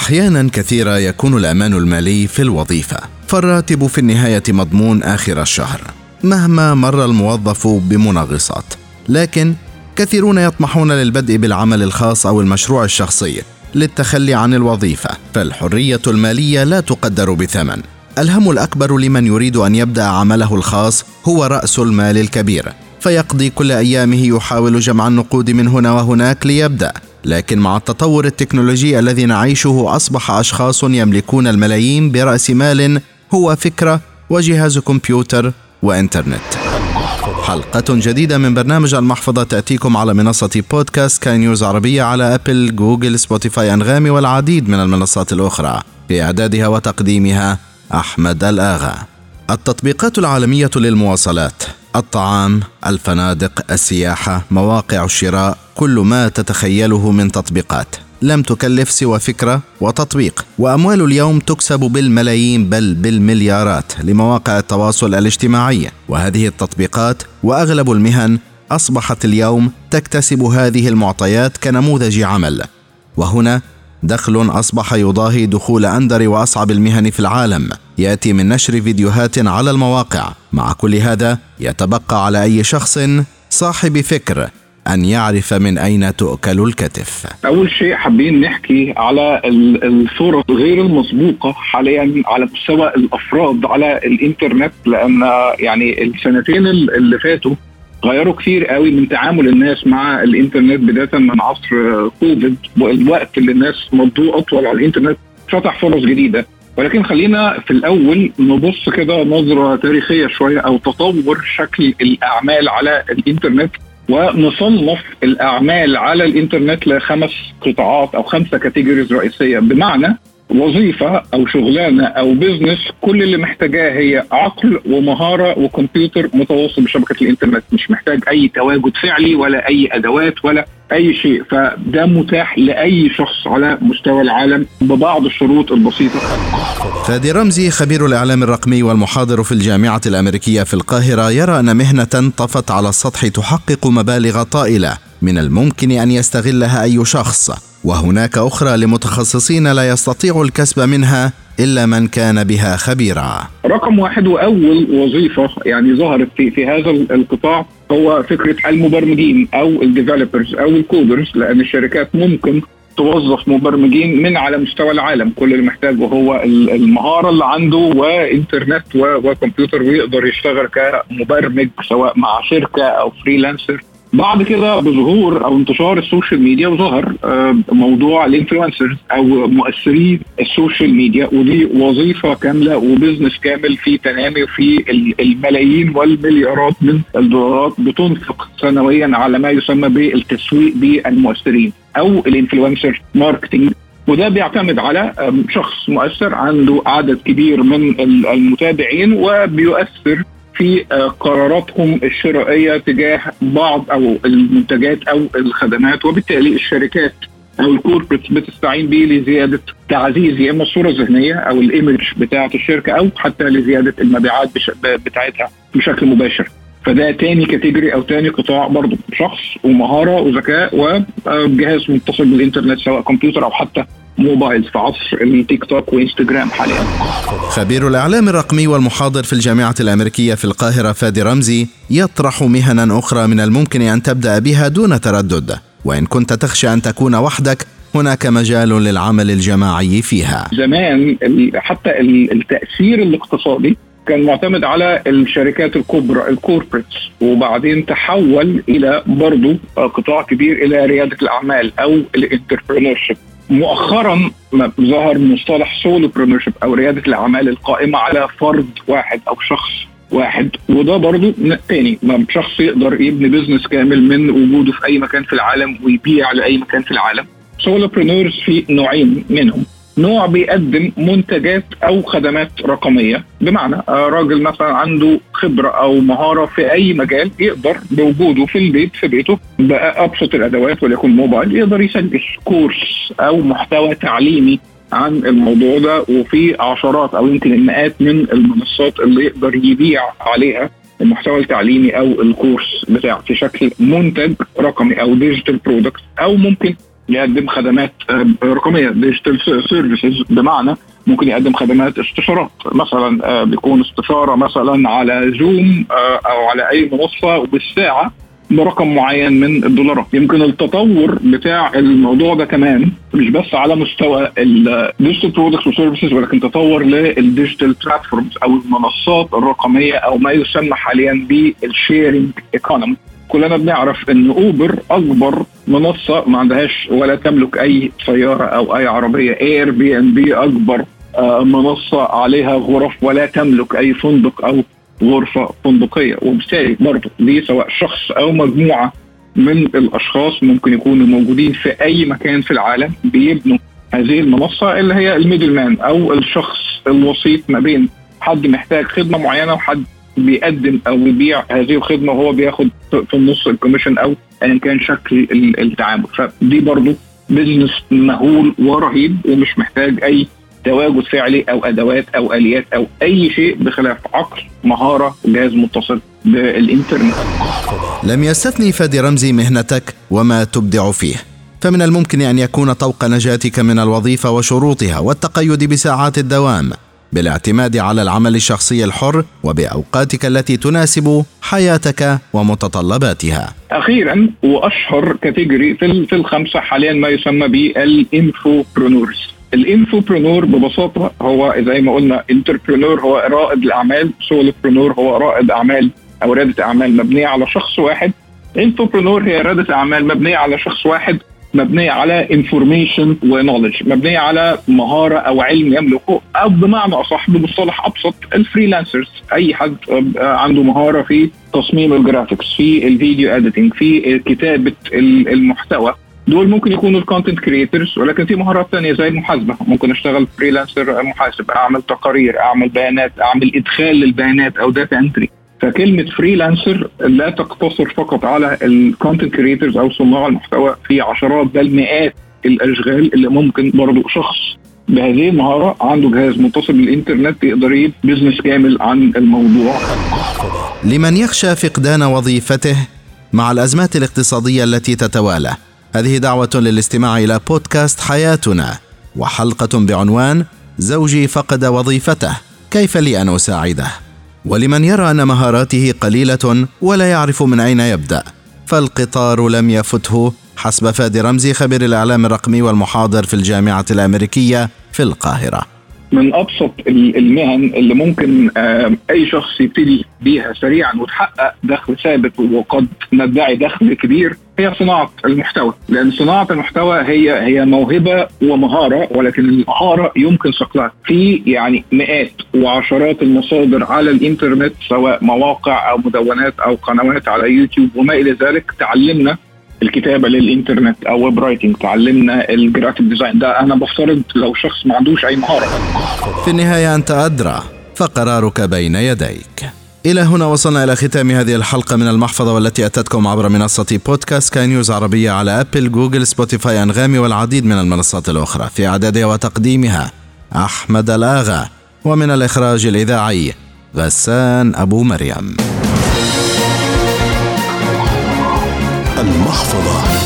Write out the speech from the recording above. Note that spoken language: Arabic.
أحيانا كثيرة يكون الأمان المالي في الوظيفة. فالراتب في النهاية مضمون آخر الشهر مهما مر الموظف بمنغصات. لكن كثيرون يطمحون للبدء بالعمل الخاص أو المشروع الشخصي للتخلي عن الوظيفة فالحرية المالية لا تقدر بثمن. الهم الأكبر لمن يريد أن يبدأ عمله الخاص هو رأس المال الكبير فيقضي كل أيامه يحاول جمع النقود من هنا وهناك ليبدأ. لكن مع التطور التكنولوجي الذي نعيشه أصبح أشخاص يملكون الملايين برأس مال هو فكرة وجهاز كمبيوتر وإنترنت. حلقة جديدة من برنامج المحفظة تأتيكم على منصة بودكاست سكاي نيوز عربية على أبل، جوجل، سبوتيفاي، أنغامي والعديد من المنصات الأخرى. في إعدادها وتقديمها أحمد الآغا. التطبيقات العالمية للمواصلات. الطعام، الفنادق، السياحة، مواقع الشراء، كل ما تتخيله من تطبيقات. لم تكلف سوى فكرة وتطبيق. وأموال اليوم تكسب بالملايين بل بالمليارات لمواقع التواصل الاجتماعي. وهذه التطبيقات وأغلب المهن أصبحت اليوم تكتسب هذه المعطيات كنموذج عمل. وهنا دخل أصبح يضاهي دخول أندر وأصعب المهن في العالم. يأتي من نشر فيديوهات على المواقع. مع كل هذا يتبقى على أي شخص صاحب فكر أن يعرف من أين تؤكل الكتف. أول شيء حابين نحكي على الفرص غير المسبوقة حاليا على مستوى الأفراد على الإنترنت لأن يعني السنتين اللي فاتوا غيروا كثير قوي من تعامل الناس مع الإنترنت بداية من عصر كوفيد والوقت اللي الناس مضوه أطول على الإنترنت فتح فرص جديدة. ولكن خلينا في الأول نبص كده نظرة تاريخية شوية أو تطور شكل الأعمال على الإنترنت ونصنف الأعمال على الإنترنت لخمس قطاعات أو خمسة categories رئيسية. بمعنى وظيفة أو شغلانة أو business كل اللي محتاجاه هي عقل ومهارة وكمبيوتر متواصل بشبكة الإنترنت. مش محتاج أي تواجد فعلي ولا أي أدوات ولا أي شيء. فده متاح لأي شخص على مستوى العالم ببعض الشروط البسيطة. فادي رمزي خبير الإعلام الرقمي والمحاضر في الجامعة الأمريكية في القاهرة يرى أن مهنة طفت على السطح تحقق مبالغ طائلة. من الممكن أن يستغلها أي شخص وهناك أخرى لمتخصصين لا يستطيع الكسب منها إلا من كان بها خبيرا. رقم واحد وأول وظيفة يعني ظهرت في في هذا القطاع هو فكرة المبرمجين أو ال developers أو ال coders لأن الشركات ممكن توظف مبرمجين من على مستوى العالم كل اللي محتاجه هو المهارة اللي عنده وإنترنت وكمبيوتر ويقدر يشتغل كمبرمج سواء مع شركة أو freelancer بعد كده بظهور أو انتشار ال social media وظهر آه، موضوع ال influencers أو مؤثرين ال social media ودي وظيفة كاملة و business كامل في تنامي في الملايين والمليارات من الدولارات بتنفق سنويا على ما يسمى بالتسويق بالمؤثرين أو ال influencer marketing وده بيعتمد على شخص مؤثر عنده عدد كبير من المتابعين وبيؤثر في آه، قراراتهم الشرائية تجاه بعض أو المنتجات أو الخدمات وبالتالي الشركات أو ال corporates بتستعين به لزيادة تعزيز يا إما الصورة الذهنية أو ال image بتاعة الشركة أو حتى لزيادة المبيعات بتاعتها بشكل مباشر. فده تاني كاتيجوري أو تاني قطاع برضه شخص ومهارة وذكاء وجهاز متصل بالإنترنت سواء كمبيوتر أو حتى موبايل في عصر التيك توك وانستغرام حاليا. خبير الإعلام الرقمي والمحاضر في الجامعة الأمريكية في القاهرة فادي رمزي يطرح مهنا أخرى من الممكن أن تبدأ بها دون تردد. وإن كنت تخشى أن تكون وحدك هناك مجال للعمل الجماعي فيها. زمان حتى التأثير الاقتصادي كان معتمد على الشركات الكبرى ال corporates وبعدين تحول إلى برضه قطاع كبير إلى ريادة الأعمال أو ال entrepreneur مؤخرا ظهر مصطلح سولو أو ريادة الأعمال القائمة على فرد واحد أو شخص واحد وده برضو تاني شخص يقدر يبني business كامل من وجوده في أي مكان في العالم ويبيع لأي مكان في العالم. solopreneurs في نوعين منهم. نوع بيقدم منتجات أو خدمات رقمية. بمعنى آه، راجل مثلا عنده خبرة أو مهارة في أي مجال يقدر بوجوده في البيت في بيته بابسط الأدوات وليكن موبايل يقدر يسجل course أو محتوى تعليمي عن الموضوع ده. وفي عشرات أو يمكن المئات من المنصات اللي يقدر يبيع عليها المحتوى التعليمي أو ال course بتاعه في شكل منتج رقمي أو digital product أو ممكن يقدم خدمات آه، رقمية digital services بمعنى ممكن يقدم خدمات استشارات. مثلا آه، بيكون استشارة مثلا على زوم أو على أي منصة وبالساعة برقم معين من الدولارات. يمكن التطور بتاع الموضوع ده كمان مش بس على مستوى ال digital products و services ولكن تطور لل digital platforms أو المنصات الرقمية أو ما يسمى حاليا بال sharing economy كلنا بنعرف إن أوبر أكبر منصة ما عندهاش ولا تملك أي سيارة أو أي عربية. Airbnb أكبر آه، منصة عليها غرف ولا تملك أي فندق أو غرفة فندقية. وبالتالي برضه دي سواء شخص أو مجموعة من الأشخاص ممكن يكونوا موجودين في أي مكان في العالم بيبنوا هذه المنصة اللي هي ال middle man أو الشخص الوسيط ما بين حد محتاج خدمة معينة وحد بيقدم أو بيبيع هذه الخدمة وهو بياخد في النص ال commission أو ايا كان شكل التعامل. فدي برضه business مهول ورهيب ومش محتاج أي تواجد فعلي أو أدوات أو آليات أو أي شيء بخلاف عقل مهارة جهاز متصل بالإنترنت. لم يستثني فادي رمزي مهنتك وما تبدع فيه. فمن الممكن أن يكون طوق نجاتك من الوظيفة وشروطها والتقيد بساعات الدوام. بالاعتماد على العمل الشخصي الحر وبأوقاتك التي تناسب حياتك ومتطلباتها. أخيرا وأشهر category في الخمسة حاليا ما يسمى بال infopreneurs. ال infopreneur ببساطة هو زي ما قلنا entrepreneur هو رائد الأعمال solopreneur هو رائد أعمال أو رياده أعمال مبنية على شخص واحد infopreneur هي رياده أعمال مبنية على شخص واحد مبنيه على information و knowledge مبنيه على مهارة أو علم يملكه. أو بمعنى أصح بمصطلح أبسط ال freelancers أي حد عنده مهارة في تصميم ال graphics في ال video editing في كتابة المحتوى. دول ممكن يكونوا ال content creators ولكن في مهارات ثانية زي المحاسبة. ممكن أشتغل freelancer محاسب أعمل تقارير أعمل بيانات أعمل إدخال للبيانات أو data entry فكلمة freelancer لا تقتصر فقط على ال content creators أو صناع المحتوى في عشرات بل مئات الأشغال اللي ممكن برضه شخص بهذه المهارة عنده جهاز متصل بالإنترنت يقدر يجيب business كامل عن الموضوع. لمن يخشى فقدان وظيفته مع الأزمات الاقتصادية التي تتوالى. هذه دعوة للاستماع إلى بودكاست حياتنا وحلقة بعنوان زوجي فقد وظيفته. كيف لي أن أساعده؟ ولمن يرى أن مهاراته قليلة ولا يعرف من أين يبدأ. فالقطار لم يفته حسب فادي رمزي خبير الإعلام الرقمي والمحاضر في الجامعة الأمريكية في القاهرة. من أبسط المهن اللي ممكن أي شخص يبتدي بيها سريعا وتحقق دخل ثابت وقد ندعي دخل كبير هي صناعة المحتوى. لأن صناعة المحتوى هي هي موهبة ومهارة ولكن المهارة يمكن صقلها. في يعني مئات وعشرات المصادر على الإنترنت سواء مواقع أو مدونات أو قنوات على يوتيوب وما إلى ذلك تعلمنا الكتابة للإنترنت أو web writing تعلمنا ال graphic design ده أنا بفترض لو شخص ما عندوش أي مهارة. في النهاية أنت أدرى فقرارك بين يديك. إلى هنا وصلنا إلى ختام هذه الحلقة من المحفظة والتي أتتكم عبر منصة بودكاست سكاي نيوز عربية على أبل جوجل سبوتيفاي أنغامي والعديد من المنصات الأخرى. في إعدادها وتقديمها أحمد الآغا. ومن الإخراج الإذاعي غسان أبو مريم. المحفظة.